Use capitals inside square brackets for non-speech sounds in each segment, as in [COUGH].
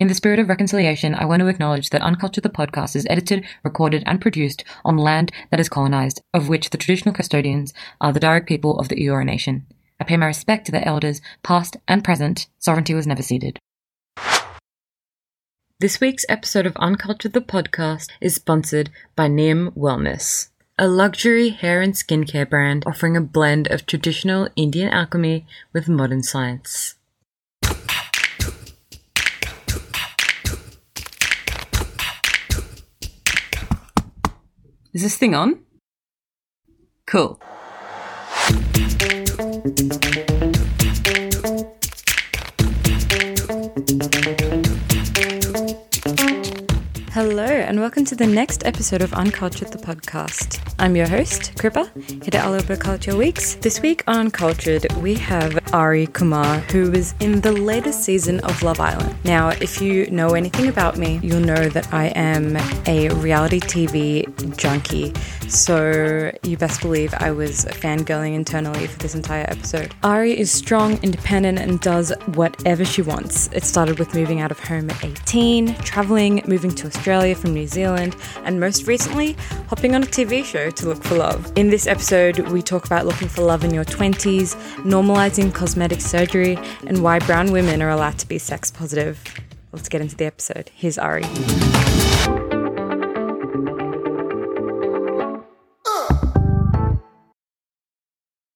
In the spirit of reconciliation, I want to acknowledge that Uncultured the podcast is edited, recorded, and produced on land that is colonized, of which the traditional custodians are the direct people of the Eora Nation. I pay my respect to the elders, past and present. Sovereignty was never ceded. This week's episode of Uncultured the podcast is sponsored by Nim Wellness, a luxury hair and skincare brand offering a blend of traditional Indian alchemy with modern science. Is this thing on? Cool. Hello, and welcome to the next episode of Uncultured the podcast. I'm your host, Kripa, here at Over Culture Weeks. This week on Uncultured, we have Ari Kumar, who is in the latest season of Love Island. Now, if you know anything about me, you'll know that I am a reality TV junkie, so you best believe I was fangirling internally for this entire episode. Ari is strong, independent, and does whatever she wants. It started with moving out of home at 18, traveling, moving to Australia from New Zealand, and most recently, hopping on a TV show to look for love. In this episode, we talk about looking for love in your 20s, normalizing cosmetic surgery, and why brown women are allowed to be sex positive. Let's get into the episode. Here's Ari.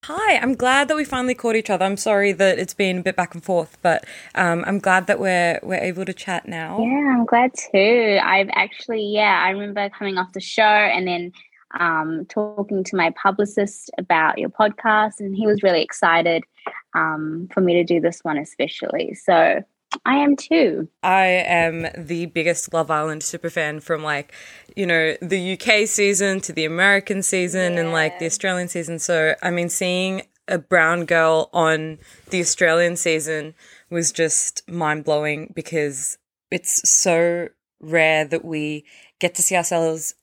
Hi, I'm glad that we finally caught each other. I'm sorry that it's been a bit back and forth, but um, I'm glad that we're we're able to chat now. Yeah, I'm glad too. I've actually, yeah, I remember coming off the show and then um, talking to my publicist about your podcast, and he was really excited um, for me to do this one, especially. So I am too. I am the biggest Love Island superfan from like, you know, the UK season to the American season yeah. and like the Australian season. So, I mean, seeing a brown girl on the Australian season was just mind blowing because it's so rare that we get to see ourselves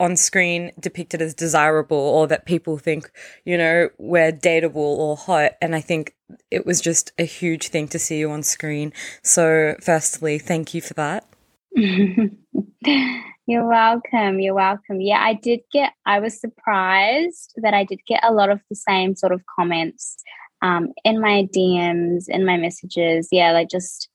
on screen depicted as desirable or that people think, you know, we're dateable or hot. And I think it was just a huge thing to see you on screen. So, firstly, thank you for that. [LAUGHS] You're welcome. You're welcome. Yeah, I did get, I was surprised that I did get a lot of the same sort of comments um, in my DMs, in my messages. Yeah, like just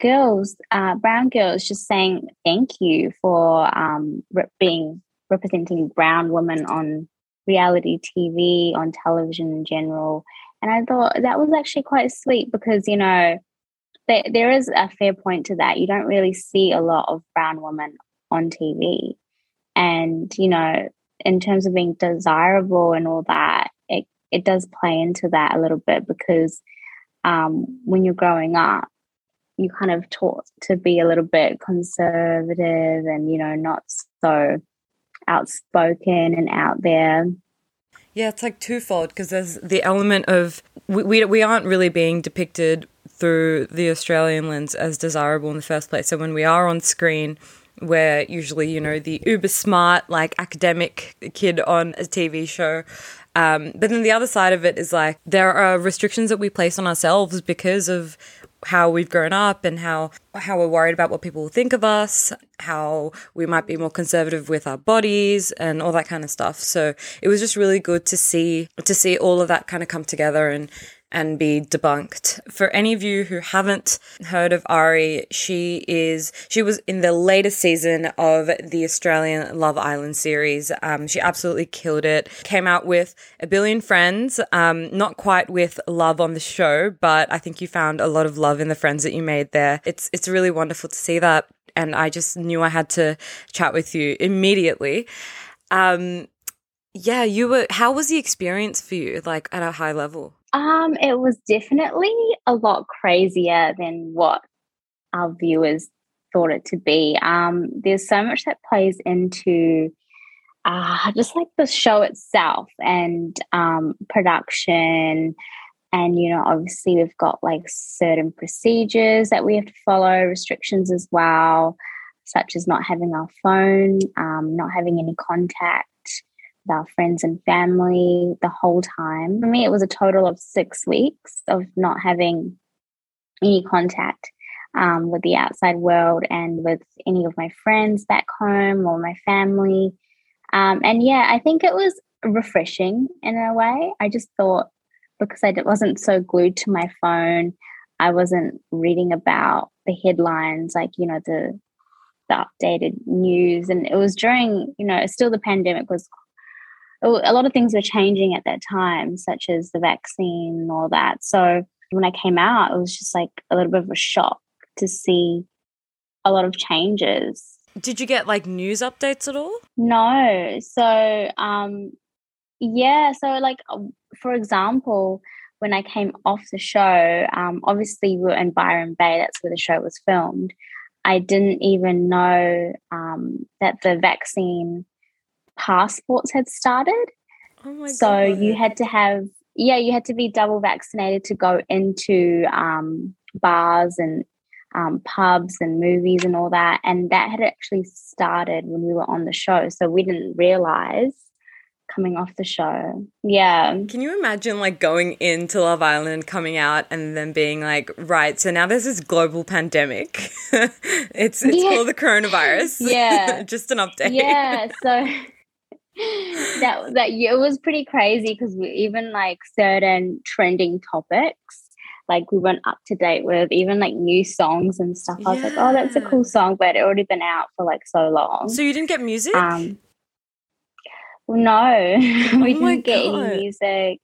girls, uh, brown girls, just saying thank you for um, being representing brown women on reality TV, on television in general. And I thought that was actually quite sweet because, you know, there, there is a fair point to that. You don't really see a lot of brown women on TV. And, you know, in terms of being desirable and all that, it, it does play into that a little bit because um, when you're growing up, you kind of taught to be a little bit conservative and, you know, not so outspoken and out there. Yeah, it's like twofold because there's the element of we, we, we aren't really being depicted through the Australian lens as desirable in the first place. So when we are on screen, we're usually, you know, the uber smart, like academic kid on a TV show. Um, but then the other side of it is like there are restrictions that we place on ourselves because of how we've grown up and how how we're worried about what people will think of us, how we might be more conservative with our bodies and all that kind of stuff. So it was just really good to see to see all of that kind of come together and and be debunked. For any of you who haven't heard of Ari, she is she was in the latest season of the Australian Love Island series. Um, she absolutely killed it. Came out with a billion friends. Um, not quite with love on the show, but I think you found a lot of love in the friends that you made there. It's it's really wonderful to see that, and I just knew I had to chat with you immediately. Um, yeah, you were. How was the experience for you, like at a high level? Um, it was definitely a lot crazier than what our viewers thought it to be. Um, there's so much that plays into uh, just like the show itself and um, production. And, you know, obviously we've got like certain procedures that we have to follow, restrictions as well, such as not having our phone, um, not having any contact our friends and family the whole time. For me, it was a total of six weeks of not having any contact um, with the outside world and with any of my friends back home or my family. Um, and yeah, I think it was refreshing in a way. I just thought because I wasn't so glued to my phone, I wasn't reading about the headlines, like, you know, the the updated news. And it was during, you know, still the pandemic was a lot of things were changing at that time, such as the vaccine and all that. So when I came out, it was just like a little bit of a shock to see a lot of changes. Did you get like news updates at all? No. So, um, yeah. So, like, for example, when I came off the show, um, obviously we were in Byron Bay, that's where the show was filmed. I didn't even know um, that the vaccine passports had started. Oh so God. you had to have, yeah, you had to be double vaccinated to go into um, bars and um, pubs and movies and all that. And that had actually started when we were on the show. So we didn't realize coming off the show. Yeah. Can you imagine like going into Love Island, coming out, and then being like, right, so now there's this global pandemic. [LAUGHS] it's it's Yeah. called the coronavirus. Yeah. [LAUGHS] Just an update. Yeah. So [LAUGHS] that that yeah, it was pretty crazy because we even like certain trending topics. Like we weren't up to date with even like new songs and stuff. I was like, oh, that's a cool song, but it already been out for like so long. So you didn't get music? Um, no, [LAUGHS] we Oh didn't get God. any music.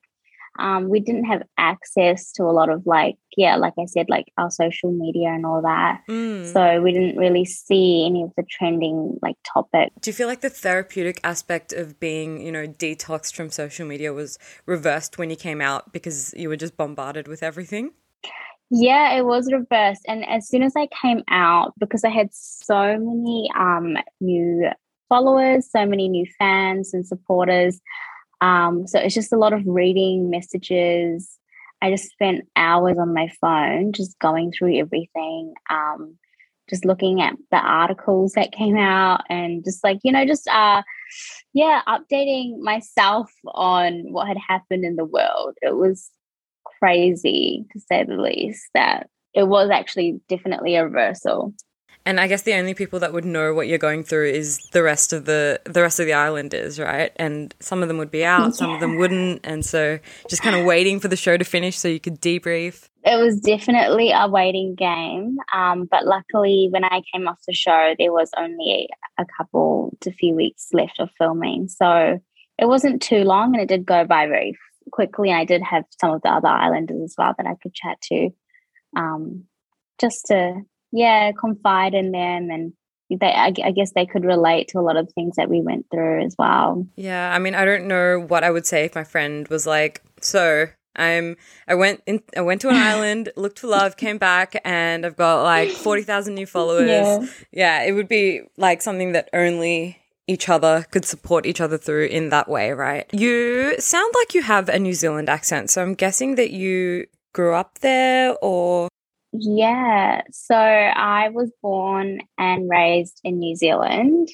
Um, we didn't have access to a lot of like, yeah, like I said, like our social media and all that. Mm. So we didn't really see any of the trending like topic Do you feel like the therapeutic aspect of being, you know, detoxed from social media was reversed when you came out because you were just bombarded with everything? Yeah, it was reversed. And as soon as I came out, because I had so many um, new followers, so many new fans and supporters, um, so it's just a lot of reading messages. I just spent hours on my phone, just going through everything, um, just looking at the articles that came out, and just like you know, just uh, yeah, updating myself on what had happened in the world. It was crazy to say the least that it was actually definitely a reversal. And I guess the only people that would know what you're going through is the rest of the the rest of the islanders, right? And some of them would be out, some of them wouldn't, and so just kind of waiting for the show to finish so you could debrief. It was definitely a waiting game. Um, but luckily, when I came off the show, there was only a couple to few weeks left of filming. So it wasn't too long and it did go by very quickly. And I did have some of the other islanders as well that I could chat to um, just to, yeah, confide in them. And they, I, I guess they could relate to a lot of things that we went through as well. Yeah, I mean, I don't know what I would say if my friend was like, "So, I'm I went in I went to an [LAUGHS] island, looked for love, came back, and I've got like 40,000 new followers." Yeah. yeah, it would be like something that only each other could support each other through in that way, right? You sound like you have a New Zealand accent, so I'm guessing that you grew up there or Yeah, so I was born and raised in New Zealand,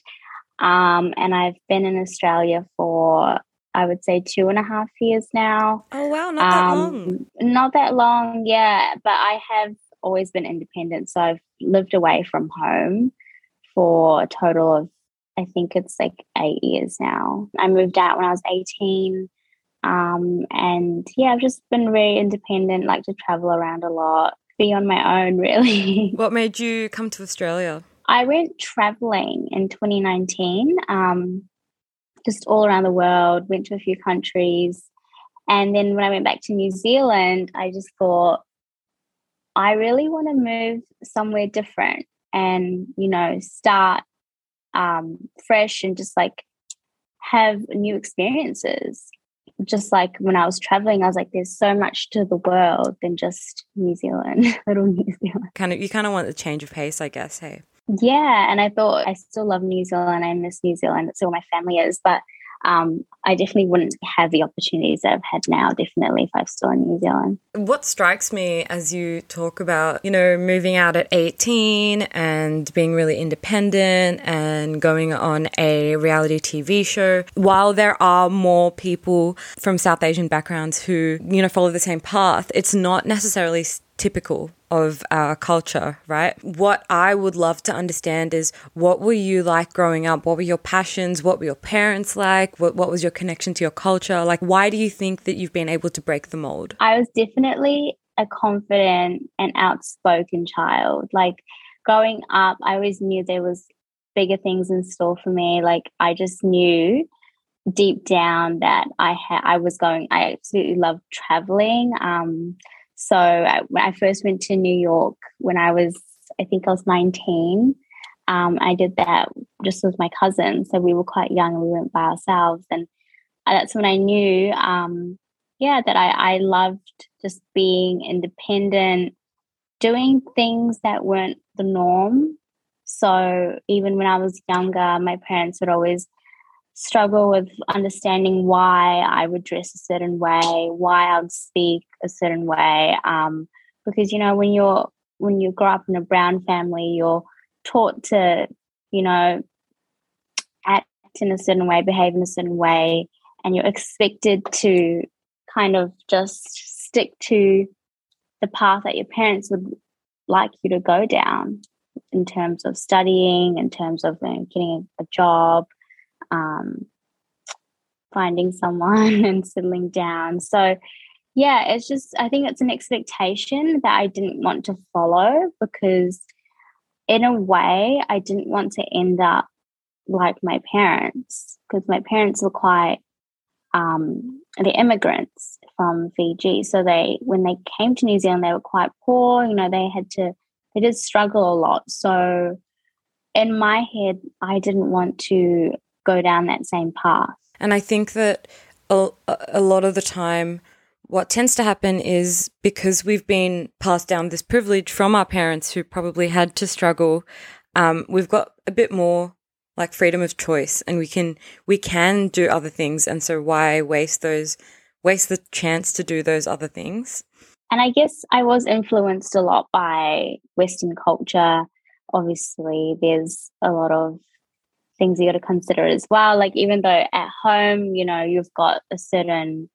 um, and I've been in Australia for I would say two and a half years now. Oh wow, not that Um, long. Not that long, yeah, but I have always been independent, so I've lived away from home for a total of I think it's like eight years now. I moved out when I was eighteen. Um, and yeah, I've just been very independent, like to travel around a lot, be on my own, really. [LAUGHS] What made you come to Australia? I went traveling in 2019, um, just all around the world, went to a few countries. And then when I went back to New Zealand, I just thought, I really want to move somewhere different and, you know, start um, fresh and just like have new experiences. Just like when I was traveling, I was like, there's so much to the world than just New Zealand, [LAUGHS] little New Zealand. Kind of you kind of want the change of pace, I guess, hey. Yeah, and I thought I still love New Zealand. I miss New Zealand. It's where my family is, but um, I definitely wouldn't have the opportunities that I've had now. Definitely, if I was still in New Zealand. What strikes me as you talk about, you know, moving out at 18 and being really independent and going on a reality TV show, while there are more people from South Asian backgrounds who, you know, follow the same path, it's not necessarily typical of our culture, right? What I would love to understand is what were you like growing up? What were your passions? What were your parents like? What, what was your connection to your culture? Like, why do you think that you've been able to break the mold? I was definitely a confident and outspoken child. Like, growing up, I always knew there was bigger things in store for me. Like, I just knew deep down that I had I was going I absolutely loved traveling um so I, when I first went to New York when I was, I think I was 19, um, I did that just with my cousin. So we were quite young and we went by ourselves. And that's when I knew, um, yeah, that I, I loved just being independent, doing things that weren't the norm. So even when I was younger, my parents would always struggle with understanding why I would dress a certain way, why I would speak a certain way. Um, because you know, when you're when you grow up in a brown family, you're taught to, you know, act in a certain way, behave in a certain way, and you're expected to kind of just stick to the path that your parents would like you to go down in terms of studying, in terms of you know, getting a job, um, finding someone [LAUGHS] and settling down. So, yeah, it's just, I think it's an expectation that I didn't want to follow because, in a way, I didn't want to end up like my parents because my parents were quite, um, they're immigrants from Fiji. So, they, when they came to New Zealand, they were quite poor. You know, they had to, they did struggle a lot. So, in my head, I didn't want to go down that same path. And I think that a, a lot of the time, what tends to happen is because we've been passed down this privilege from our parents who probably had to struggle, um, we've got a bit more like freedom of choice and we can we can do other things. And so why waste those waste the chance to do those other things? And i guess i was influenced a lot by western culture. Obviously there's a lot of things you got to consider as well. Like even though at home, you know, you've got a certain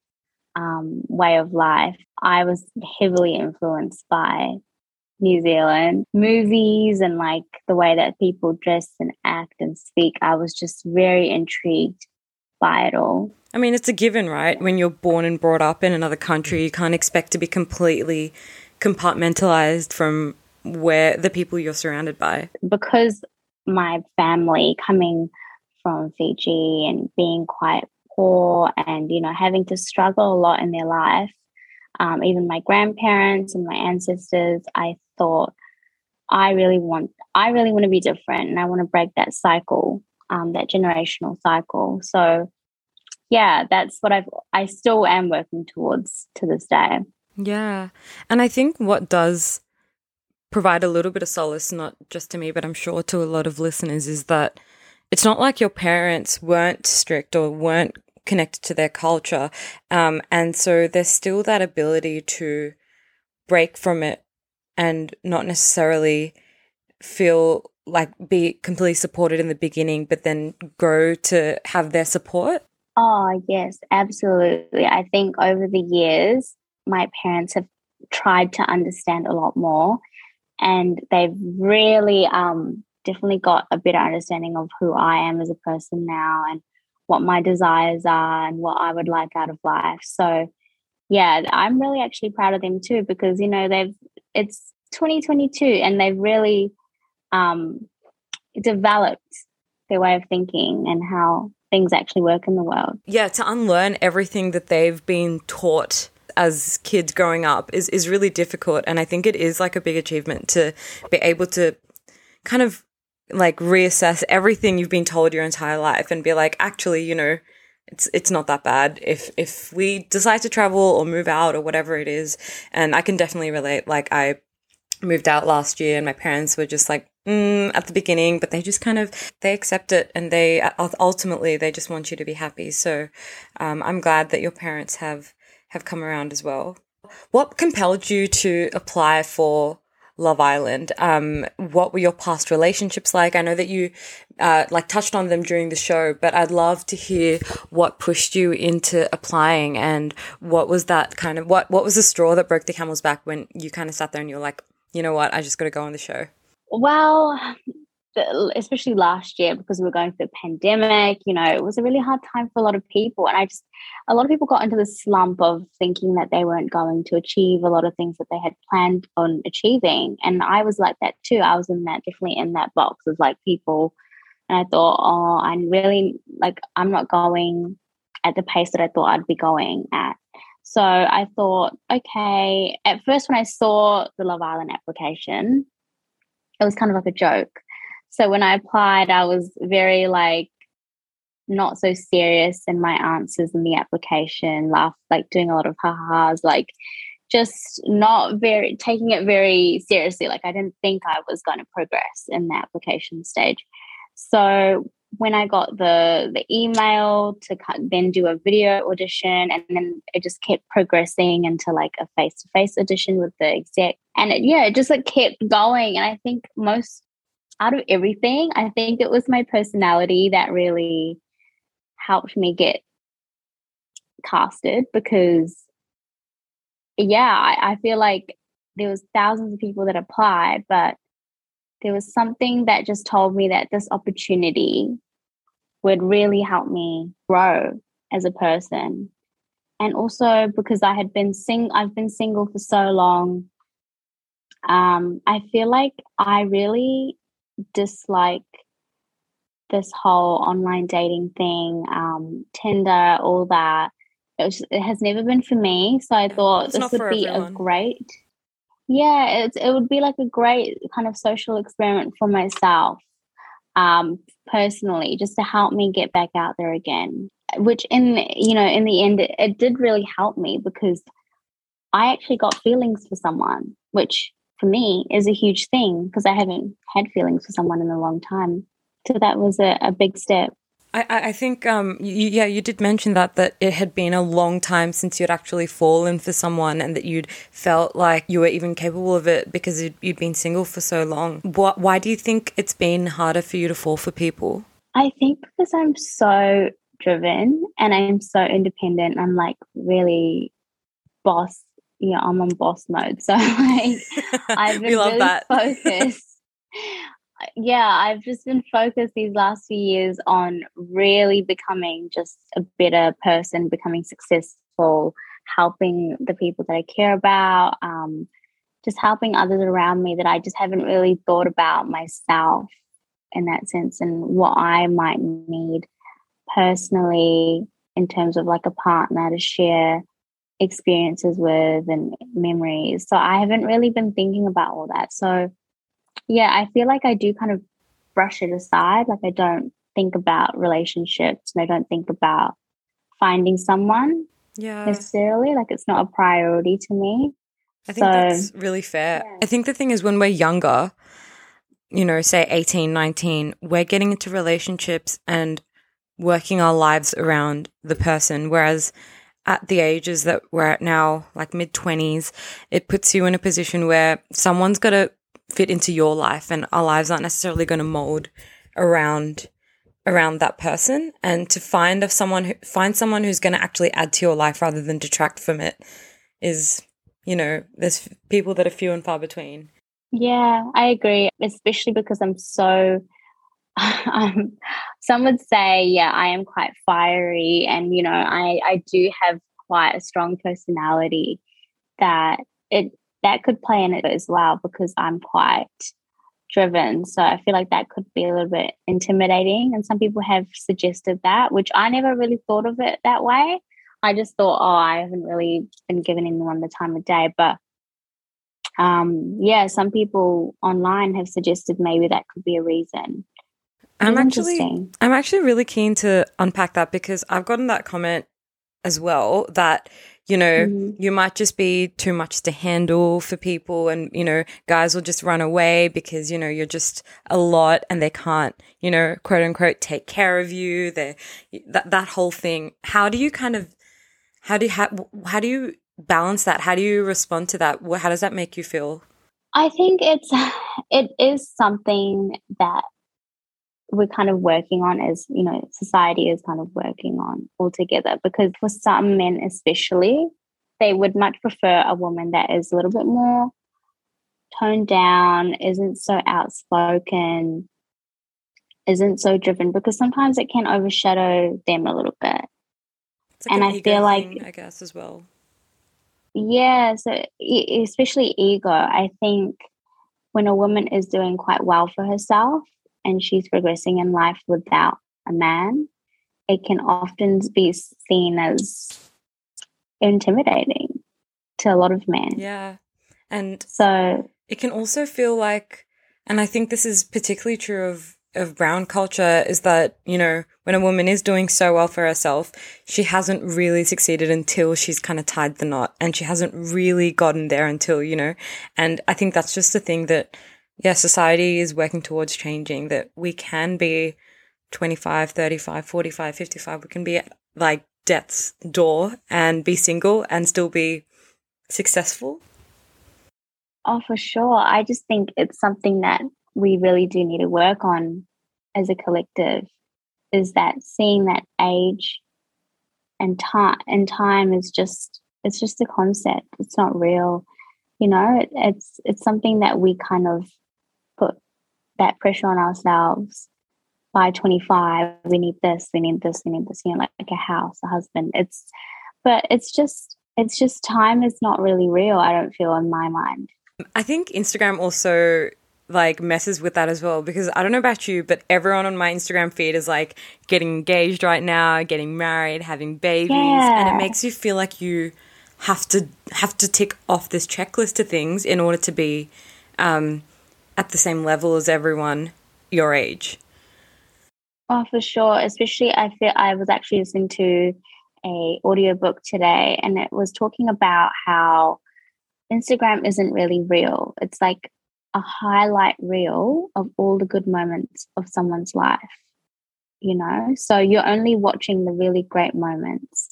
um, way of life, I was heavily influenced by New Zealand movies and like the way that people dress and act and speak. I was just very intrigued by it all. I mean, it's a given, right? When you're born and brought up in another country, you can't expect to be completely compartmentalized from where the people you're surrounded by. Because my family coming from Fiji and being quite poor and, you know, having to struggle a lot in their life. Um, even my grandparents and my ancestors, I thought I really want, I really want to be different and I want to break that cycle, um, that generational cycle. So, yeah, that's what I've, I still am working towards to this day. Yeah. And I think what does provide a little bit of solace, not just to me, but I'm sure to a lot of listeners, is that it's not like your parents weren't strict or weren't connected to their culture. Um, and so there's still that ability to break from it and not necessarily feel like be completely supported in the beginning, but then grow to have their support. Oh, yes, absolutely. I think over the years, my parents have tried to understand a lot more and they've really um, definitely got a better understanding of who I am as a person now and what my desires are and what I would like out of life. So, yeah, I'm really actually proud of them too because you know they've it's 2022 and they've really um, developed their way of thinking and how things actually work in the world. Yeah, to unlearn everything that they've been taught as kids growing up is is really difficult. And I think it is like a big achievement to be able to kind of like reassess everything you've been told your entire life and be like actually you know it's it's not that bad. If if we decide to travel or move out or whatever it is and I can definitely relate. Like I moved out last year and my parents were just like mm, at the beginning but they just kind of they accept it and they ultimately they just want you to be happy. So um, i'm glad that your parents have have come around as well. What compelled you to apply for Love Island. Um, what were your past relationships like? I know that you uh, like touched on them during the show, but I'd love to hear what pushed you into applying and what was that kind of what what was the straw that broke the camel's back when you kind of sat there and you were like, you know what, I just got to go on the show. Well, especially last year because we were going through the pandemic you know it was a really hard time for a lot of people. And i just a lot of people got into the slump of thinking that they weren't going to achieve a lot of things that they had planned on achieving. And i was like that too. I was in that definitely in that box of like people. And i thought oh i'm really like i'm not going at the pace that i thought i'd be going at. So i thought okay. At first when i saw the love island application it was kind of like a joke so when I applied, I was very like not so serious in my answers in the application, laugh like doing a lot of ha-has, like just not very taking it very seriously. Like I didn't think I was going to progress in the application stage. So when I got the the email to then do a video audition, and then it just kept progressing into like a face to face audition with the exec, and it, yeah, it just like kept going. And I think most out of everything, I think it was my personality that really helped me get casted because yeah, I, I feel like there was thousands of people that applied, but there was something that just told me that this opportunity would really help me grow as a person. And also because I had been sing I've been single for so long. Um, I feel like I really dislike this whole online dating thing, um, Tinder, all that. It, was, it, has never been for me. So I thought it's this would be everyone. a great, yeah, it's, it would be like a great kind of social experiment for myself, um, personally, just to help me get back out there again. Which in you know in the end it, it did really help me because I actually got feelings for someone, which for me is a huge thing because I haven't had feelings for someone in a long time. So that was a, a big step. I, I think, um, you, yeah, you did mention that, that it had been a long time since you'd actually fallen for someone and that you'd felt like you were even capable of it because you'd, you'd been single for so long. What, why do you think it's been harder for you to fall for people? I think because I'm so driven and I'm so independent. I'm like really boss know, I'm on boss mode. So [LAUGHS] like I've been really that. focused. [LAUGHS] yeah, I've just been focused these last few years on really becoming just a better person, becoming successful, helping the people that I care about, um, just helping others around me that I just haven't really thought about myself in that sense and what I might need personally in terms of like a partner to share experiences with and memories. So I haven't really been thinking about all that. So yeah, I feel like I do kind of brush it aside. Like I don't think about relationships and I don't think about finding someone yeah. necessarily. Like it's not a priority to me. I think so, that's really fair. Yeah. I think the thing is when we're younger, you know, say 18, 19, we're getting into relationships and working our lives around the person. Whereas at the ages that we're at now, like mid 20s, it puts you in a position where someone's got to fit into your life and our lives aren't necessarily going to mold around around that person. And to find of someone who find someone who's going to actually add to your life rather than detract from it is you know there's people that are few and far between. Yeah i agree especially because i'm so [LAUGHS] um, some would say, yeah, I am quite fiery, and you know, I I do have quite a strong personality that it that could play in it as well because I'm quite driven. So I feel like that could be a little bit intimidating, and some people have suggested that, which I never really thought of it that way. I just thought, oh, I haven't really been giving anyone the time of day, but um, yeah, some people online have suggested maybe that could be a reason. I'm actually I'm actually really keen to unpack that because I've gotten that comment as well that you know mm-hmm. you might just be too much to handle for people and you know guys will just run away because you know you're just a lot and they can't you know quote unquote take care of you. They that that whole thing. How do you kind of how do you how, how do you balance that? How do you respond to that? How does that make you feel? I think it's [SIGHS] it is something that we're kind of working on as you know society is kind of working on altogether because for some men especially they would much prefer a woman that is a little bit more toned down isn't so outspoken isn't so driven because sometimes it can overshadow them a little bit. Like and i feel like i guess as well. Yeah so especially ego. I think when a woman is doing quite well for herself and she's progressing in life without a man, it can often be seen as intimidating to a lot of men. Yeah. And so it can also feel like and I think this is particularly true of of brown culture is that, you know, when a woman is doing so well for herself, she hasn't really succeeded until she's kind of tied the knot and she hasn't really gotten there until, you know, and I think that's just the thing that yeah, society is working towards changing that we can be 25, 35, 45, 55. We can be at like death's door and be single and still be successful. Oh, for sure. I just think it's something that we really do need to work on as a collective is that seeing that age and time and time is just it's just a concept it's not real you know it, it's it's something that we kind of that pressure on ourselves. By 25 we need this we need this we need this you know like, like a house a husband. It's but it's just it's just time is not really real i don't feel in my mind. I think instagram also like messes with that as well because I don't know about you, but everyone on my Instagram feed is like getting engaged right now, getting married, having babies, yeah. and it makes you feel like you have to have to tick off this checklist of things in order to be um, at the same level as everyone your age. Oh, for sure. Especially, I feel I was actually listening to a audiobook today, and it was talking about how Instagram isn't really real. It's like a highlight reel of all the good moments of someone's life. You know, so you're only watching the really great moments.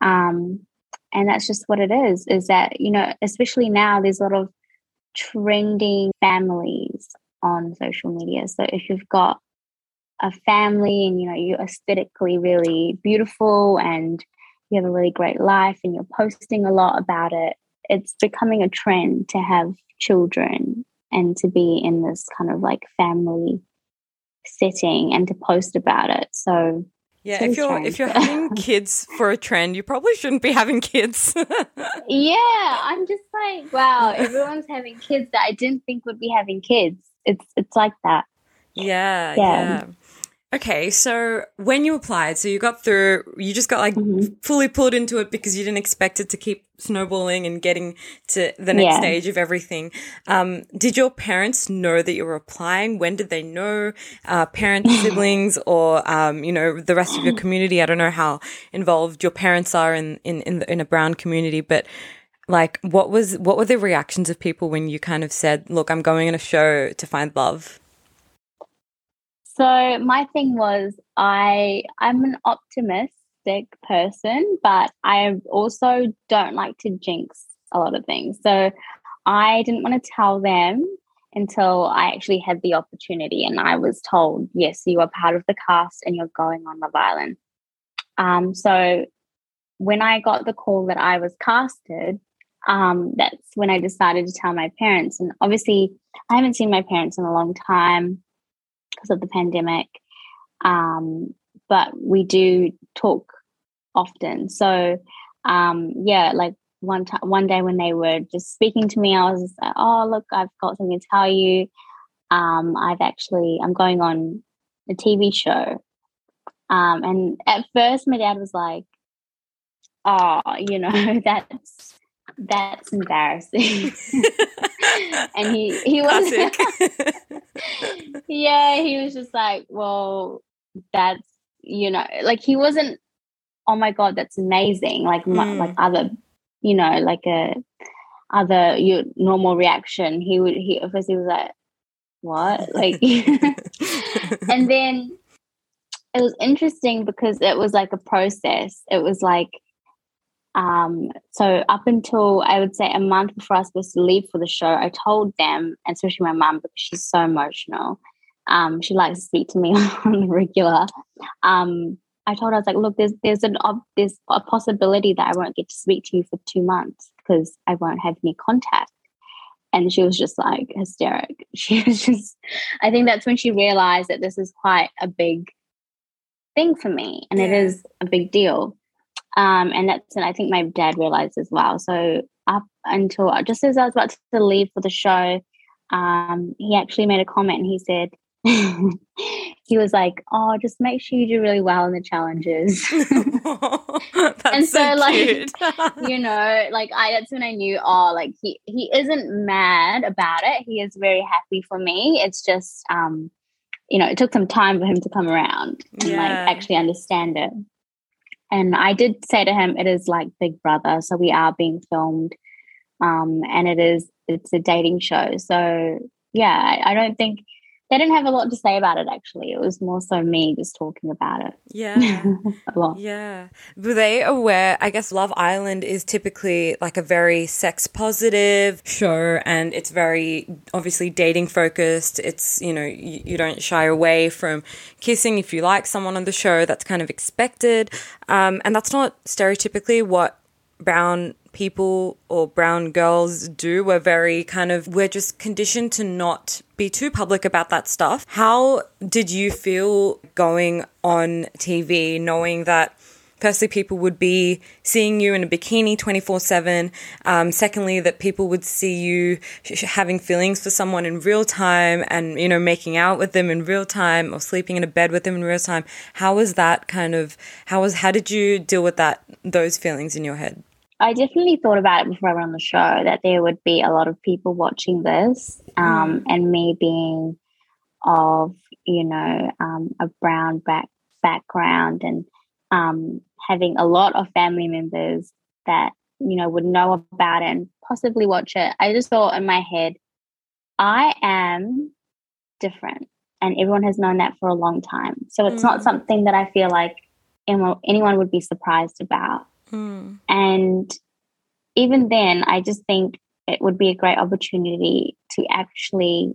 Um, and that's just what it is, is that, you know, especially now, there's a lot of trending families on social media. So if you've got a family and you know you're aesthetically really beautiful and you have a really great life and you're posting a lot about it, it's becoming a trend to have children and to be in this kind of like family setting and to post about it. So yeah, if you're if you're [LAUGHS] having kids for a trend, you probably shouldn't be having kids. [LAUGHS] yeah, I'm just like, wow, everyone's having kids that I didn't think would be having kids. It's it's like that. Yeah, yeah. yeah. Okay, so when you applied, so you got through, you just got like mm-hmm. fully pulled into it because you didn't expect it to keep snowballing and getting to the next yeah. stage of everything. Um, did your parents know that you were applying? When did they know? Uh, parents, [LAUGHS] siblings, or um, you know the rest of your community? I don't know how involved your parents are in in in, the, in a brown community, but like, what was what were the reactions of people when you kind of said, "Look, I'm going on a show to find love"? So my thing was I I'm an optimistic person, but I also don't like to jinx a lot of things. So I didn't want to tell them until I actually had the opportunity and I was told, yes, you are part of the cast and you're going on Love Island. Um, so when I got the call that I was casted, um, that's when I decided to tell my parents. And obviously, I haven't seen my parents in a long time because of the pandemic. Um, but we do talk often. So um, yeah, like one time, one day when they were just speaking to me, I was like, "Oh, look, I've got something to tell you. Um, I've actually I'm going on a TV show." Um, and at first, my dad was like, "Oh, you know, [LAUGHS] that's that's embarrassing." [LAUGHS] and he he [LAUGHS] was [LAUGHS] yeah he was just like well that's you know like he wasn't oh my god that's amazing like mm. like other you know like a other your normal reaction. He would he first he was like what? Like [LAUGHS] and then it was interesting because it was like a process. It was like Um, so up until I would say a month before I was supposed to leave for the show, I told them, and especially my mum, because she's so emotional. Um, she likes to speak to me [LAUGHS] on the regular. Um, I told her I was like, look, there's there's an there's a possibility that I won't get to speak to you for two months because I won't have any contact. And she was just like hysteric. [LAUGHS] She was just, I think that's when she realized that this is quite a big thing for me, and yeah. it is a big deal. Um, and that's and I think my dad realized as well. So up until just as I was about to leave for the show, um, he actually made a comment and he said, [LAUGHS] he was like, "Oh, just make sure you do really well in the challenges." [LAUGHS] and so, so like, [LAUGHS] you know, like I that's when I knew, oh, like he he isn't mad about it. He is very happy for me. It's just, um, you know, it took some time for him to come around and yeah. like actually understand it. And I did say to him, it is like Big Brother, so we are being filmed, um, and it is it's a dating show. So yeah, I, I don't think they didn't have a lot to say about it actually. It was more so me just talking about it. Yeah. [LAUGHS] a lot. Yeah. Were they aware? I guess Love Island is typically like a very sex positive show and it's very obviously dating focused. It's, you know, you, you don't shy away from kissing if you like someone on the show. That's kind of expected. Um, and that's not stereotypically what brown people or brown girls do. We're very kind of, we're just conditioned to not be too public about that stuff. How did you feel going on TV knowing that? Firstly, people would be seeing you in a bikini 24 um, 7. Secondly, that people would see you having feelings for someone in real time and, you know, making out with them in real time or sleeping in a bed with them in real time. How was that kind of, how was, how did you deal with that, those feelings in your head? I definitely thought about it before I went on the show that there would be a lot of people watching this, um, mm. and me being of you know um, a brown back background and um, having a lot of family members that you know would know about it and possibly watch it. I just thought in my head, I am different, and everyone has known that for a long time. So it's mm. not something that I feel like anyone would be surprised about. Mm. And even then, I just think it would be a great opportunity to actually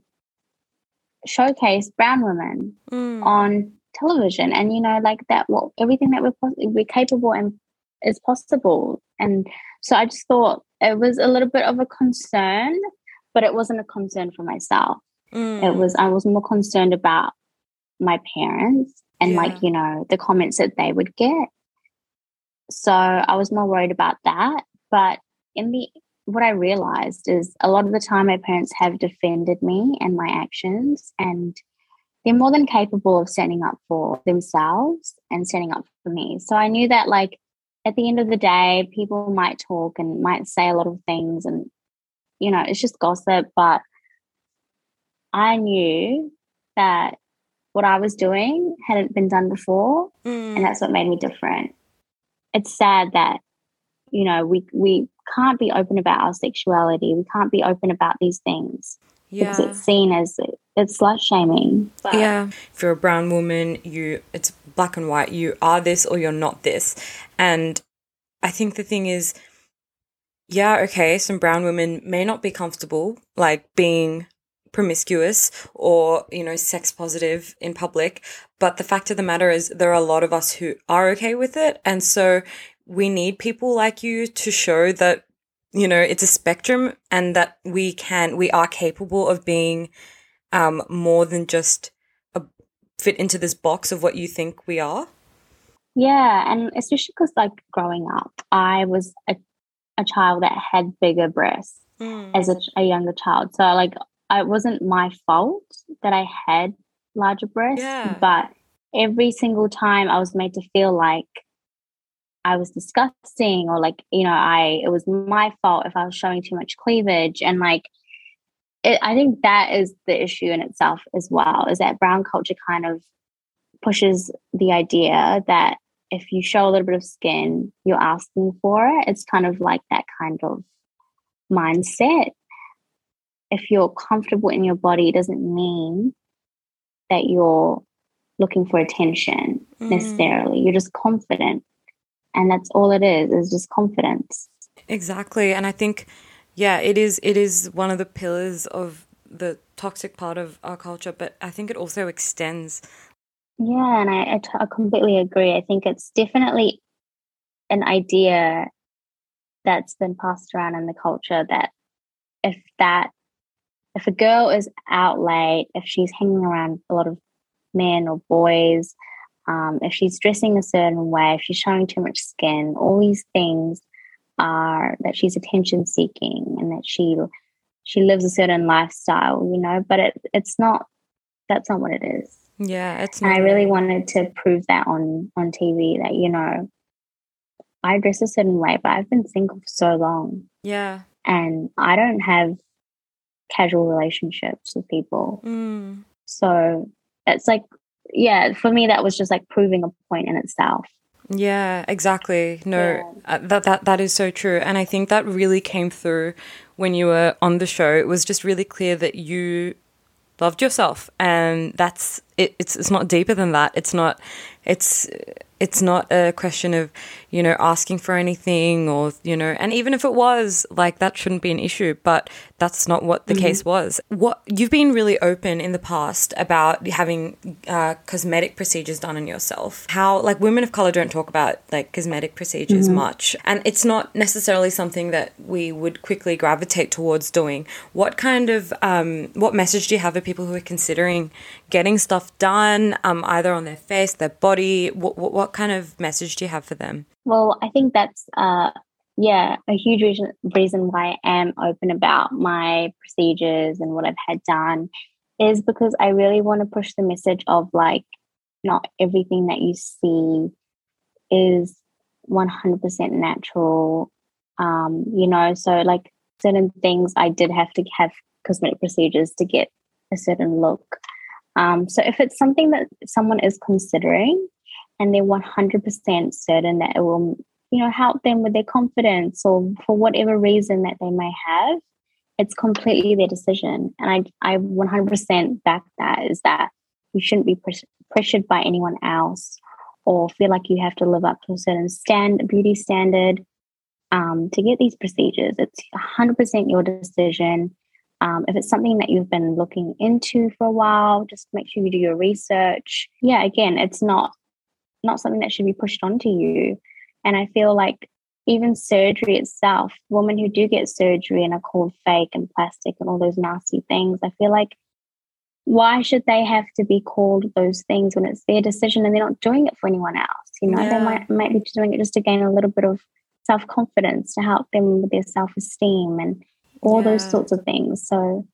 showcase brown women mm. on television and you know like that what everything that we're we're capable and is possible and so i just thought it was a little bit of a concern but it wasn't a concern for myself mm. it was i was more concerned about my parents and yeah. like you know the comments that they would get so I was more worried about that. But in the what I realized is a lot of the time my parents have defended me and my actions and they're more than capable of standing up for themselves and standing up for me. So I knew that like at the end of the day, people might talk and might say a lot of things and you know, it's just gossip, but I knew that what I was doing hadn't been done before mm. and that's what made me different it's sad that you know we we can't be open about our sexuality. We can't be open about these things. Yeah. because it's seen as it's slut shaming. But. yeah. If you're a brown woman you it's black and white. You are this or you're not this. And i think the thing is yeah okay some brown women may not be comfortable like being promiscuous or, you know, sex positive in public. But the fact of the matter is, there are a lot of us who are okay with it. And so we need people like you to show that, you know, it's a spectrum and that we can, we are capable of being um, more than just a, fit into this box of what you think we are. Yeah. And especially because, like, growing up, I was a, a child that had bigger breasts. Mm. as a, a, younger child. So like it wasn't my fault that I had larger breasts, yeah. but every single time I was made to feel like I was disgusting or like, you know, I it was my fault if I was showing too much cleavage and like it, I think that is the issue in itself as well is that brown culture kind of pushes the idea that if you show a little bit of skin, you're asking for it. It's kind of like that kind of mindset if you're comfortable in your body, it doesn't mean that you're looking for attention mm. necessarily. You're just confident. and that's all it is is just confidence exactly and i think yeah it is it is one of the pillars of the toxic part of our culture but i think it also extends yeah and I, I, t- I completely agree i think it's definitely an idea that's been passed around in the culture that if that if a girl is out late if she's hanging around a lot of men or boys um, if she's dressing a certain way, if she's showing too much skin, all these things are that she's attention seeking and that she she lives a certain lifestyle, you know. But it it's not. That's not what it is. Yeah, it's. And I really wanted to prove that on on TV that you know, I dress a certain way, but I've been single for so long. Yeah. And I don't have casual relationships with people. Mm. So it's like yeah, for me, that was just like proving a point in itself. Yeah, exactly. No, yeah. Uh, that that that is so true, and I think that really came through when you were on the show. It was just really clear that you loved yourself, and that's it. It's it's not deeper than that. It's not. It's it's not a question of you know asking for anything or you know and even if it was like that shouldn't be an issue but that's not what the mm-hmm. case was what you've been really open in the past about having uh, cosmetic procedures done on yourself how like women of color don't talk about like cosmetic procedures mm-hmm. much and it's not necessarily something that we would quickly gravitate towards doing what kind of um, what message do you have for people who are considering getting stuff done um, either on their face their body what, what, what kind of message do you have for them? Well i think that's uh, yeah a huge reason, reason why i am open about my procedures and what i've had done is because i really want to push the message of like not everything that you see is 100% natural um, you know? So like certain things i did have to have cosmetic procedures to get a certain look. Um, so if it's something that someone is considering and they're 100% certain that it will, you know, help them with their confidence or for whatever reason that they may have, it's completely their decision. And I, I 100% back that is that you shouldn't be pres- pressured by anyone else or feel like you have to live up to a certain stand beauty standard um, to get these procedures. It's 100% your decision. Um, if it's something that you've been looking into for a while, just make sure you do your research. Yeah, again, it's not not something that should be pushed onto you. And I feel like even surgery itself, women who do get surgery and are called fake and plastic and all those nasty things, I feel like why should they have to be called those things when it's their decision and they're not doing it for anyone else? You know, yeah. they might might be doing it just to gain a little bit of self confidence to help them with their self esteem and all yeah. those sorts of things. So,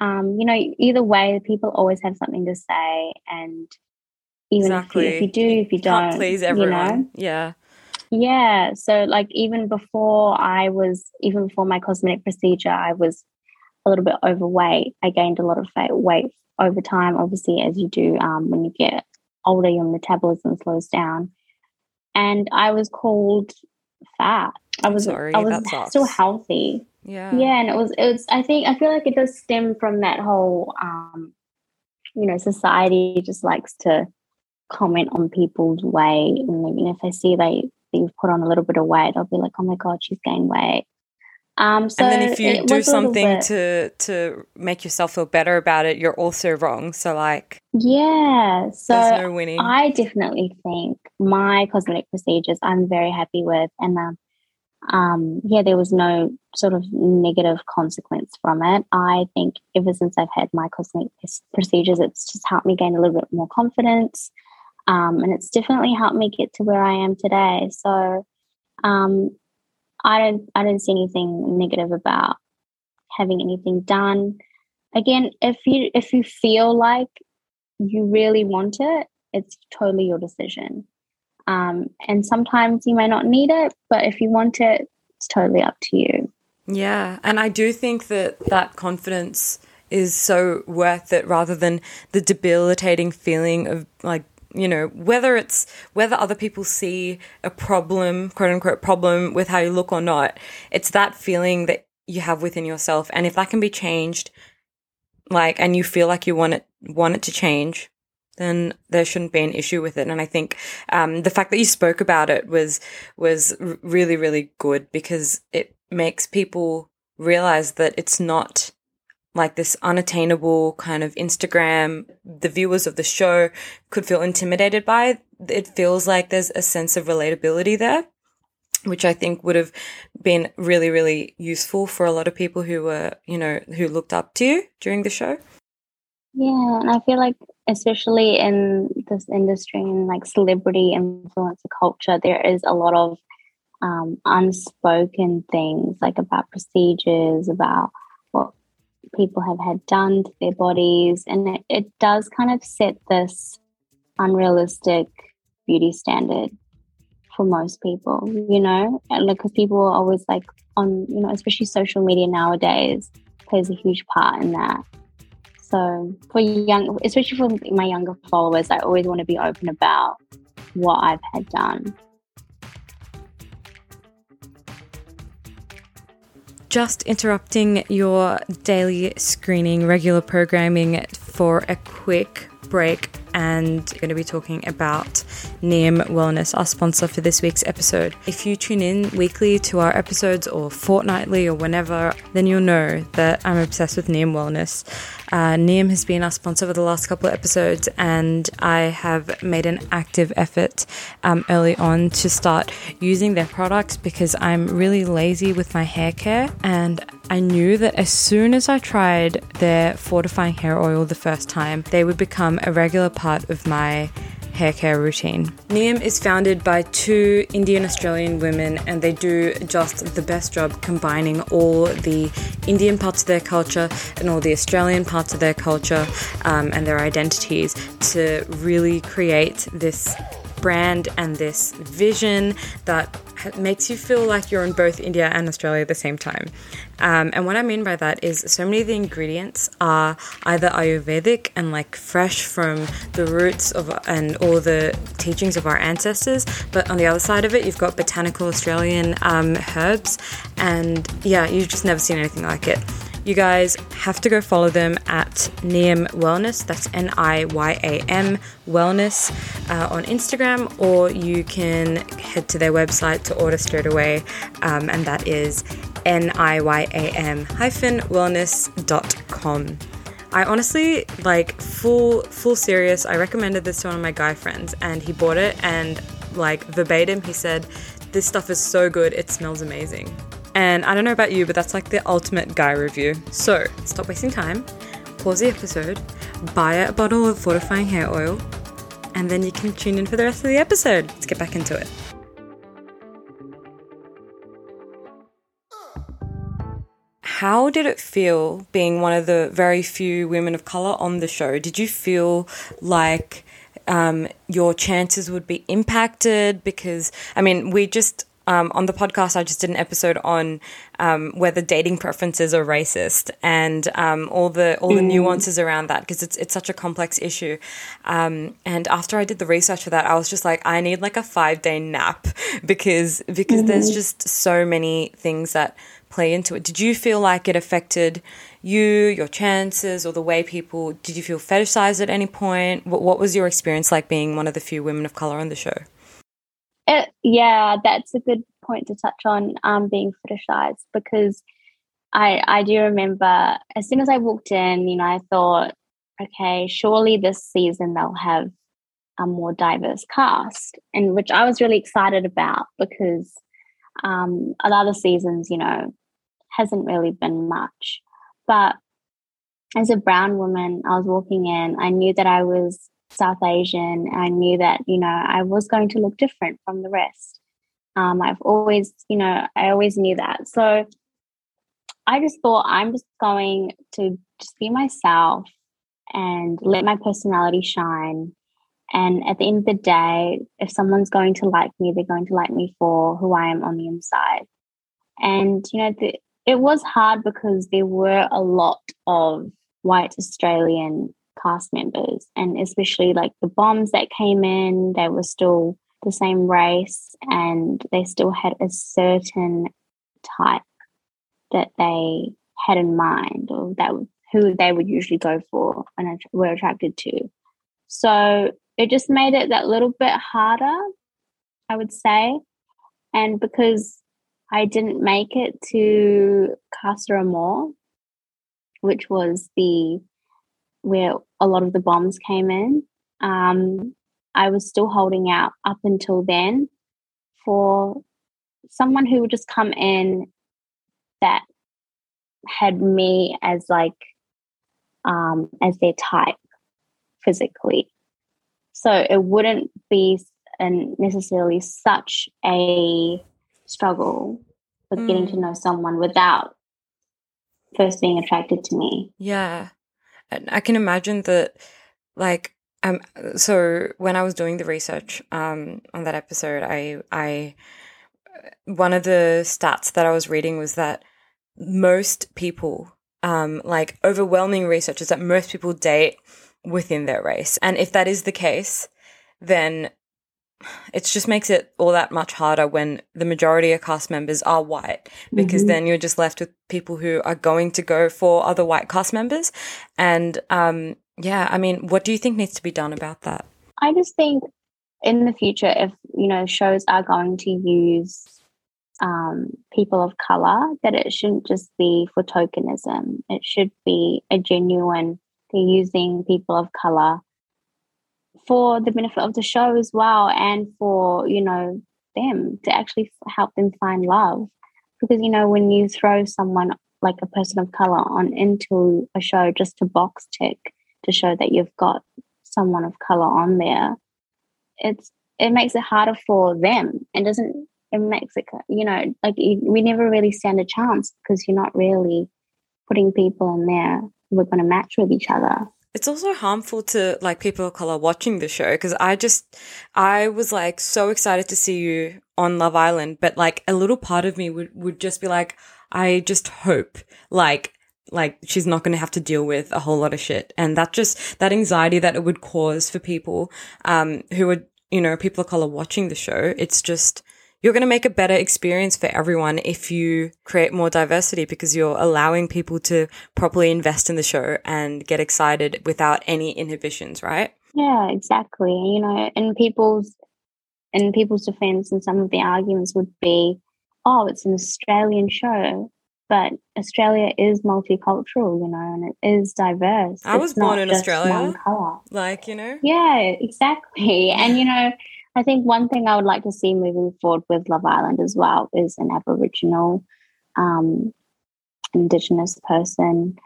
um, you know, either way, people always have something to say, and even exactly. if, you, if, you, do, if you don't, please everyone. You know? Yeah. Yeah. So, like, even before I was, even before my cosmetic procedure, I was a little bit overweight. I gained a lot of weight over time, obviously, as you do um, when you get older, your metabolism slows down. And I was called fat. I was, Sorry, I was [LAUGHS] still healthy. Yeah. Yeah. And it was, it was, I think, I feel like it does stem from that whole, um, you know, society just likes to comment on people's weight. And if they see they you've put on a little bit of weight, I'll be like, oh my god, she's gained weight. Um, so and then if you do something to to make yourself feel better about it, you're also wrong. So like, yeah, so no winning. I definitely think my cosmetic procedures I'm very happy with, and um, um, yeah, there was no sort of negative consequence from it. I think ever since I've had my cosmetic procedures, it's just helped me gain a little bit more confidence. Um, and it's definitely helped me get to where I am today. So um, I don't I don't see anything negative about having anything done. Again, if you if you feel like you really want it, it's totally your decision. Um, and sometimes you may not need it, but if you want it, it's totally up to you. Yeah, and I do think that that confidence is so worth it rather than the debilitating feeling of like you know whether it's whether other people see a problem quote unquote problem with how you look or not it's that feeling that you have within yourself and if that can be changed like and you feel like you want it want it to change then there shouldn't be an issue with it. And I think um, the fact that you spoke about it was was really really good because it makes people realize that it's not like this unattainable kind of Instagram. The viewers of the show could feel intimidated by. It feels like there's a sense of relatability there which I think would have been really, really useful for a lot of people who were, you know, who looked up to you during the show. Yeah, and I feel like especially in this industry and like celebrity influencer culture, there is a lot of um, unspoken things like about procedures, about people have had done to their bodies, and it, it does kind of set this unrealistic beauty standard for most people, you know, and like because people are always like on, you know, especially social media nowadays plays a huge part in that. So for young, especially for my younger followers, I always want to be open about what I've had done. Just interrupting your daily screening, regular programming for a quick break and going to be talking about Niyam Wellness, our sponsor for this week's episode. If you tune in weekly to our episodes or fortnightly or whenever, then you'll know that I'm obsessed with Niyam Wellness. Uh, has been our sponsor for the last couple of episodes, and I have made an active effort um, early on to start using their products because I'm really lazy with my hair care and I knew that as soon as I tried their fortifying hair oil the first time, they would become a regular part of my hair care routine. Niyam is founded by two Indian Australian women, and they do just the best job combining all the Indian parts of their culture and all the Australian parts of their culture um, and their identities to really create this brand and this vision that makes you feel like you're in both India and Australia at the same time. Um, and what I mean by that is so many of the ingredients are either Ayurvedic and like fresh from the roots of and all the teachings of our ancestors, but on the other side of it, you've got botanical Australian um, herbs, and yeah, you've just never seen anything like it. You guys have to go follow them at Niyam Wellness. That's N I Y A M Wellness uh, on Instagram, or you can head to their website to order straight away, um, and that is N I Y A M hyphen wellness.com. I honestly like full full serious. I recommended this to one of my guy friends, and he bought it, and like verbatim, he said, "This stuff is so good. It smells amazing." And I don't know about you, but that's like the ultimate guy review. So stop wasting time, pause the episode, buy a bottle of fortifying hair oil, and then you can tune in for the rest of the episode. Let's get back into it. How did it feel being one of the very few women of color on the show? Did you feel like um, your chances would be impacted? Because, I mean, we just um, on the podcast, I just did an episode on um, whether dating preferences are racist and um, all the all the mm. nuances around that because it's it's such a complex issue. Um, and after I did the research for that, I was just like, I need like a five day nap [LAUGHS] because because mm-hmm. there's just so many things that play into it. Did you feel like it affected you, your chances, or the way people? Did you feel fetishized at any point? What, what was your experience like being one of the few women of color on the show? It, yeah, that's a good point to touch on um, being fetishized because I I do remember as soon as I walked in, you know, I thought, okay, surely this season they'll have a more diverse cast, and which I was really excited about because um, a lot of seasons, you know, hasn't really been much. But as a brown woman, I was walking in, I knew that I was South Asian. I knew that, you know, I was going to look different from the rest. Um, I've always, you know, I always knew that. So I just thought I'm just going to just be myself and let my personality shine. And at the end of the day, if someone's going to like me, they're going to like me for who I am on the inside. And, you know, the, it was hard because there were a lot of white Australian cast members and especially like the bombs that came in they were still the same race and they still had a certain type that they had in mind or that who they would usually go for and were attracted to So it just made it that little bit harder, I would say. And because I didn't make it to Casa Amor, which was the where a lot of the bombs came in. Um, I was still holding out up until then for someone who would just come in that had me as like um, as their type physically. So it wouldn't be an necessarily such a struggle with mm. getting to mm. know someone without first being attracted to me. Yeah. I can imagine that like um so when I was doing the research um on that episode I I one of the stats that I was reading was that most people um like overwhelming research is that most people date within their race. And if that is the case, then it just makes it all that much harder when the majority of cast members are white because mm-hmm. then you're just left with people who are going to go for other white cast members. And um, yeah i mean what do you think needs to be done about that? I just think in the future if you know shows are going to use um, people of color that it shouldn't just be for tokenism. It should be a genuine they're using people of color for the benefit of the show as well and for you know them to actually help them find love. Because you know when you throw someone like a person of color on into a show just to box tick to show that you've got someone of color on there it's it makes it harder for them. And doesn't it makes it you know like we never really stand a chance because you're not really putting people in there who are going to match with each other it's also harmful to like people of color watching the show because I just I was like so excited to see you on Love Island, but like a little part of me would would just be like, I just hope like like she's not going to have to deal with a whole lot of shit, and that just that anxiety that it would cause for people um who are you know people of color watching the show. It's just you're going to make a better experience for everyone if you create more diversity because you're allowing people to properly invest in the show and get excited without any inhibitions, right? Yeah, exactly. You know, in people's in people's defense and some of the arguments would be, oh, it's an Australian show. But Australia is multicultural, you know, and it is diverse. I was born in Australia. Like, you know? Yeah, exactly. And you know, I think one thing I would like to see moving forward with Love Island as well is an Aboriginal, um, Indigenous person,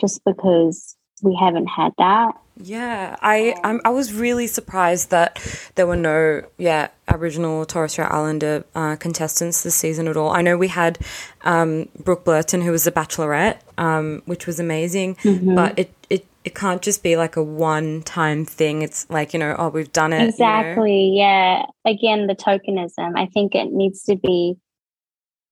just because we haven't had that. Yeah, I I'm, i was really surprised that there were no yeah Aboriginal or Torres Strait Islander uh, contestants this season at all. I know we had um, Brooke Blurton who was a Bachelorette, um, which was amazing, mm-hmm. but it it it can't just be like a one time thing. It's like, you know, oh, we've done it. Exactly. You know? Yeah. Again, the tokenism. I think it needs to be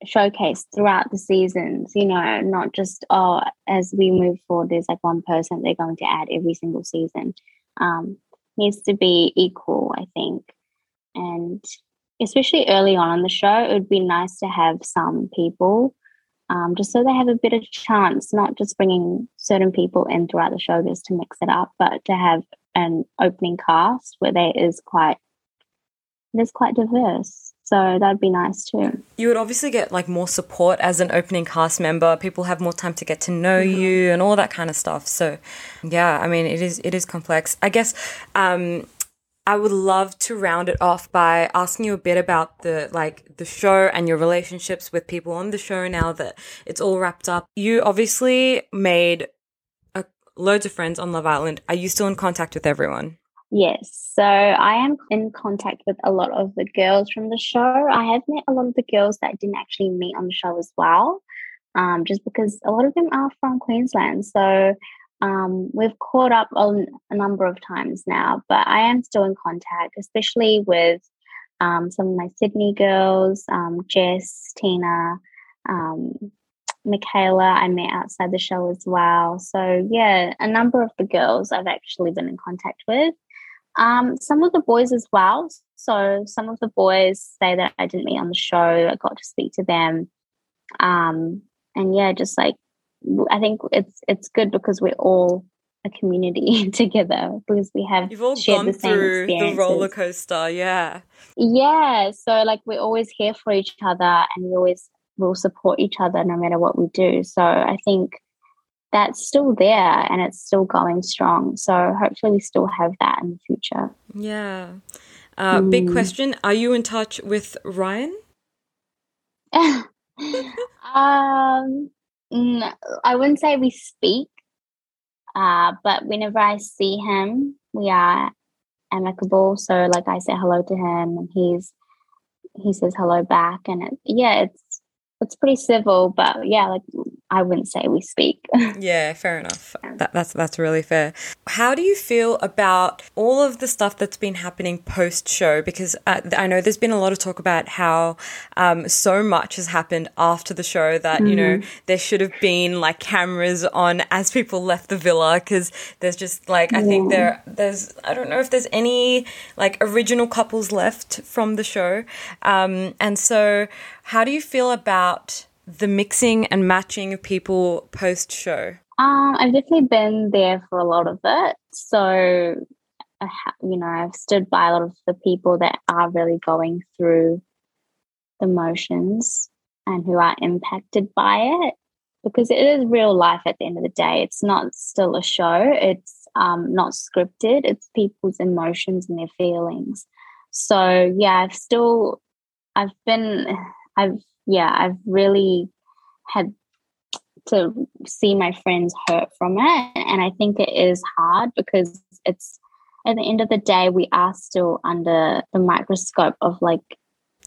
showcased throughout the seasons, you know, not just, oh, as we move forward, there's like one person they're going to add every single season. Um, needs to be equal, I think. And especially early on in the show, it would be nice to have some people um, just so they have a better chance, not just bringing certain people in throughout the show just to mix it up, but to have an opening cast where there is quite there's quite diverse. So that'd be nice too. You would obviously get like more support as an opening cast member. People have more time to get to know mm-hmm. you and all that kind of stuff. So yeah, I mean it is it is complex. I guess um I would love to round it off by asking you a bit about the like the show and your relationships with people on the show now that it's all wrapped up. You obviously made a, loads of friends on Love Island. Are you still in contact with everyone? Yes. So I am in contact with a lot of the girls from the show. I have met a lot of the girls that I didn't actually meet on the show as well. Um, just because a lot of them are from Queensland. So um, we've caught up on a number of times now, but I am still in contact, especially with um, some of my Sydney girls, um, Jess, Tina, um, Michaela, I met outside the show as well. So, yeah, a number of the girls I've actually been in contact with. Um, some of the boys as well. So, some of the boys say that I didn't meet on the show, I got to speak to them. Um, and yeah, just like I think it's it's good because we're all a community [LAUGHS] together because we have you've all gone the through the roller coaster yeah yeah so like we're always here for each other and we always will support each other no matter what we do so i think that's still there and it's still going strong. So hopefully we still have that in the future. Yeah. Uh, mm. big question. Are you in touch with ryan? [LAUGHS] Um no, i wouldn't say we speak uh, but whenever I see him, we are amicable. So like I say hello to him and he's he says hello back and it, yeah, it's it's pretty civil, but yeah, like I wouldn't say we speak. [LAUGHS] yeah, fair enough. That, that's that's really fair. How do you feel about all of the stuff that's been happening post show? Because uh, I know there's been a lot of talk about how um, so much has happened after the show that mm-hmm. you know mm-hmm. there should have been like cameras on as people left the villa because there's just like I yeah. think there there's I don't know if there's any like original couples left from the show, um, and so how do you feel about the mixing and matching of people post show? Um, I've definitely been there for a lot of it. So, you know, I've stood by a lot of the people that are really going through the motions and who are impacted by it because it is real life at the end of the day. It's not still a show, it's um, not scripted, it's people's emotions and their feelings. So, yeah, I've still, I've been, I've yeah, I've really had to see my friends hurt from it. And I think it is hard because it's at the end of the day, we are still under the microscope of like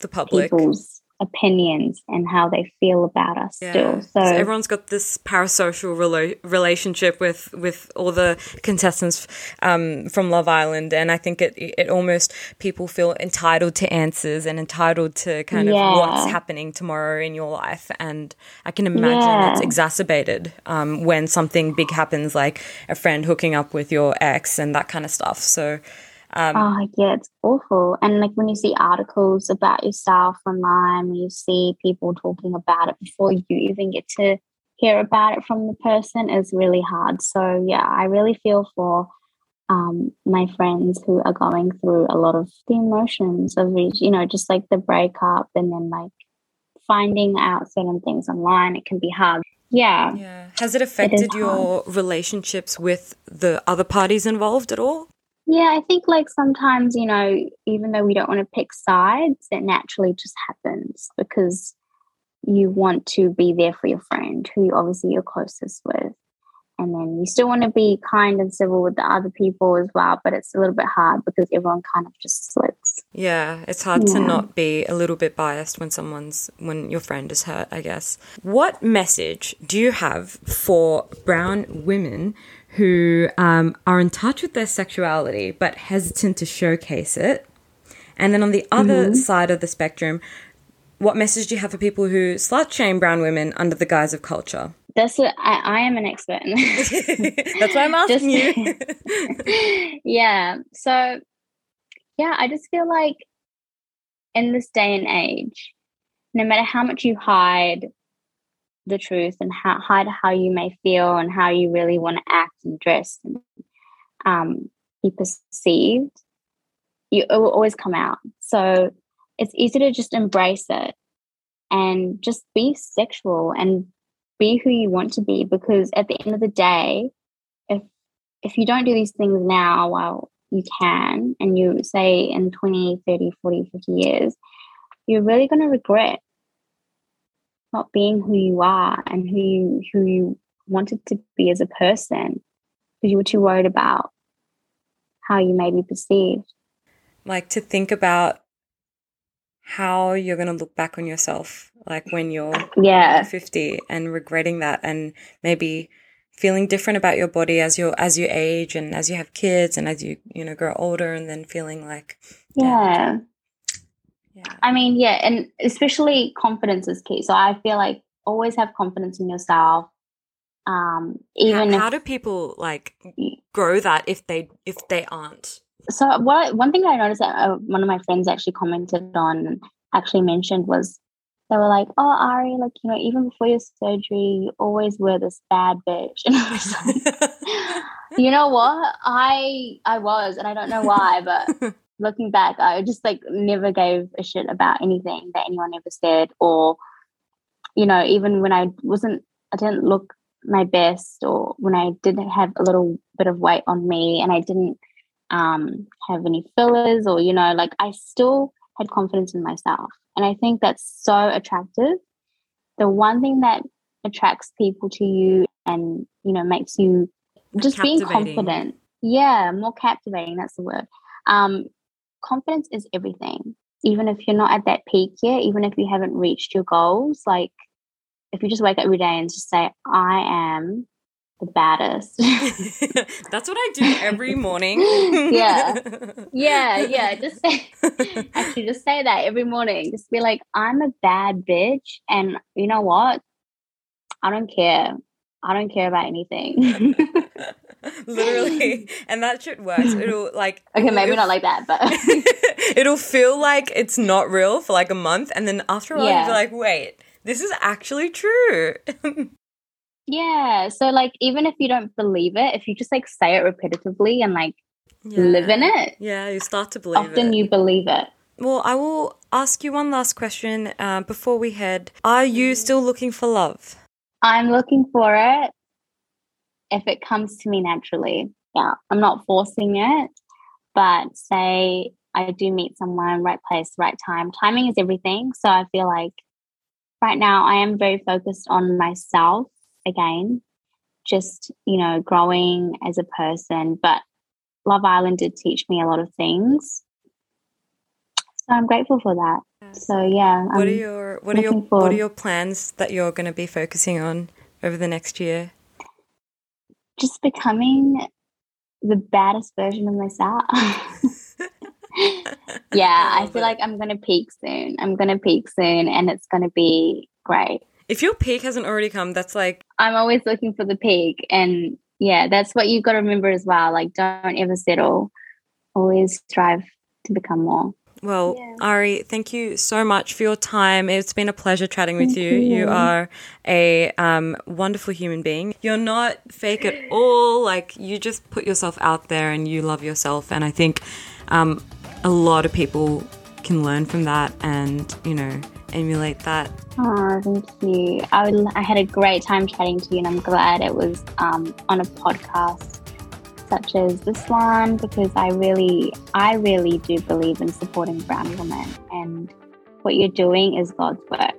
the public people's opinions and how they feel about us yeah. still. So, so, everyone's got this parasocial relo- relationship with with all the contestants um, from Love Island, and I think it it almost people feel entitled to answers and entitled to kind yeah. of what's happening tomorrow in your life. And I can imagine yeah. it's exacerbated um, when something big happens, like a friend hooking up with your ex and that kind of stuff. So. Um, oh yeah, it's awful. And like when you see articles about yourself online, you see people talking about it before you even get to hear about it from the person, is really hard. So yeah, I really feel for um, my friends who are going through a lot of the emotions of you know just like the breakup and then like finding out certain things online. It can be hard. Yeah. Yeah. Has it affected it your relationships with the other parties involved at all? Yeah, I think like sometimes, you know, even though we don't want to pick sides, it naturally just happens because you want to be there for your friend who obviously you're closest with. And then you still want to be kind and civil with the other people as well, but it's a little bit hard because everyone kind of just slips. Yeah, it's hard yeah. to not be a little bit biased when someone's when your friend is hurt, I guess. What message do you have for brown women who um, are in touch with their sexuality but hesitant to showcase it. And then on the other mm-hmm. side of the spectrum, what message do you have for people who slut shame brown women under the guise of culture? That's what I, I am an expert in. [LAUGHS] That's why I'm asking just, you. [LAUGHS] yeah. So, yeah, I just feel like in this day and age, no matter how much you hide the truth and how, hide how you may feel and how you really want to act and dress and um, be perceived, you, it will always come out. So it's easy to just embrace it and just be sexual and be who you want to be because at the end of the day, if if you don't do these things now, well, you can, and you say in 20, 30, 40, 50 years, you're really going to regret not being who you are and who you who you wanted to be as a person because you were too worried about how you may be perceived. Like to think about how you're going to look back on yourself like when you're yeah 50 and regretting that and maybe feeling different about your body as you as you age and as you have kids and as you you know grow older and then feeling like yeah yeah. I mean, yeah, and especially confidence is key. So I feel like always have confidence in yourself. Um, even how, how do people like grow that if they if they aren't? So what one thing I noticed that uh, one of my friends actually commented on, actually mentioned was they were like, "Oh, Ari, like you know, even before your surgery, you always were this bad bitch," [LAUGHS] and I was like, [LAUGHS] you know what? I I was, and I don't know why, but [LAUGHS] looking back, I just like never gave a shit about anything that anyone ever said, or you know, even when I wasn't, I didn't look my best, or when I didn't have a little bit of weight on me, and I didn't um, have any fillers, or you know, like I still had confidence in myself, and I think that's so attractive. The one thing that attracts people to you and you know makes you just being confident. Yeah more captivating that's the word. Um confidence is everything. Even if you're not at that peak yet even if you haven't reached your goals like if you just wake up every day and just say i am the baddest. [LAUGHS] That's what i do every morning. [LAUGHS] Yeah. [LAUGHS] Yeah yeah just say actually just say that every morning. Just be like i'm a bad bitch and you know what? I don't care. I don't care about anything. [LAUGHS] Literally. [LAUGHS] And that shit works. It'll like Okay, maybe not like that, but [LAUGHS] it'll feel like it's not real for like a month and then after a while yeah. you'll be like, wait, this is actually true. yeah. So like even if you don't believe it, if you just like say it repetitively and like yeah. live in it. Yeah, you start to believe often it. you believe it. Well, I will ask you one last question uh, before we head. Are you mm-hmm. still looking for love? I'm looking for it if it comes to me naturally. Yeah, I'm not forcing it, but say I do meet someone, right place, right time. Timing is everything. So I feel like right now I am very focused on myself again, just, you know, growing as a person. But Love Island did teach me a lot of things. So I'm grateful for that. So yeah. What I'm are your what are your forward. what are your plans that you're going to be focusing on over the next year? Just becoming the baddest version of myself. [LAUGHS] yeah, I, I feel it. like I'm going to peak soon. I'm going to peak soon and it's going to be great. If your peak hasn't already come, that's like I'm always looking for the peak and yeah, that's what you've got to remember as well. Like don't ever settle. Always strive to become more. Well, yeah. Ari, thank you so much for your time. It's been a pleasure chatting with you. you. you. are a um, wonderful human being. You're not fake at all. Like, you just put yourself out there and you love yourself. And I think um, a lot of people can learn from that and, you know, emulate that. Oh, thank you. I, would, I had a great time chatting to you, and I'm glad it was um, on a podcast such as this one because I really, I really do believe in supporting brown women and what you're doing is God's work.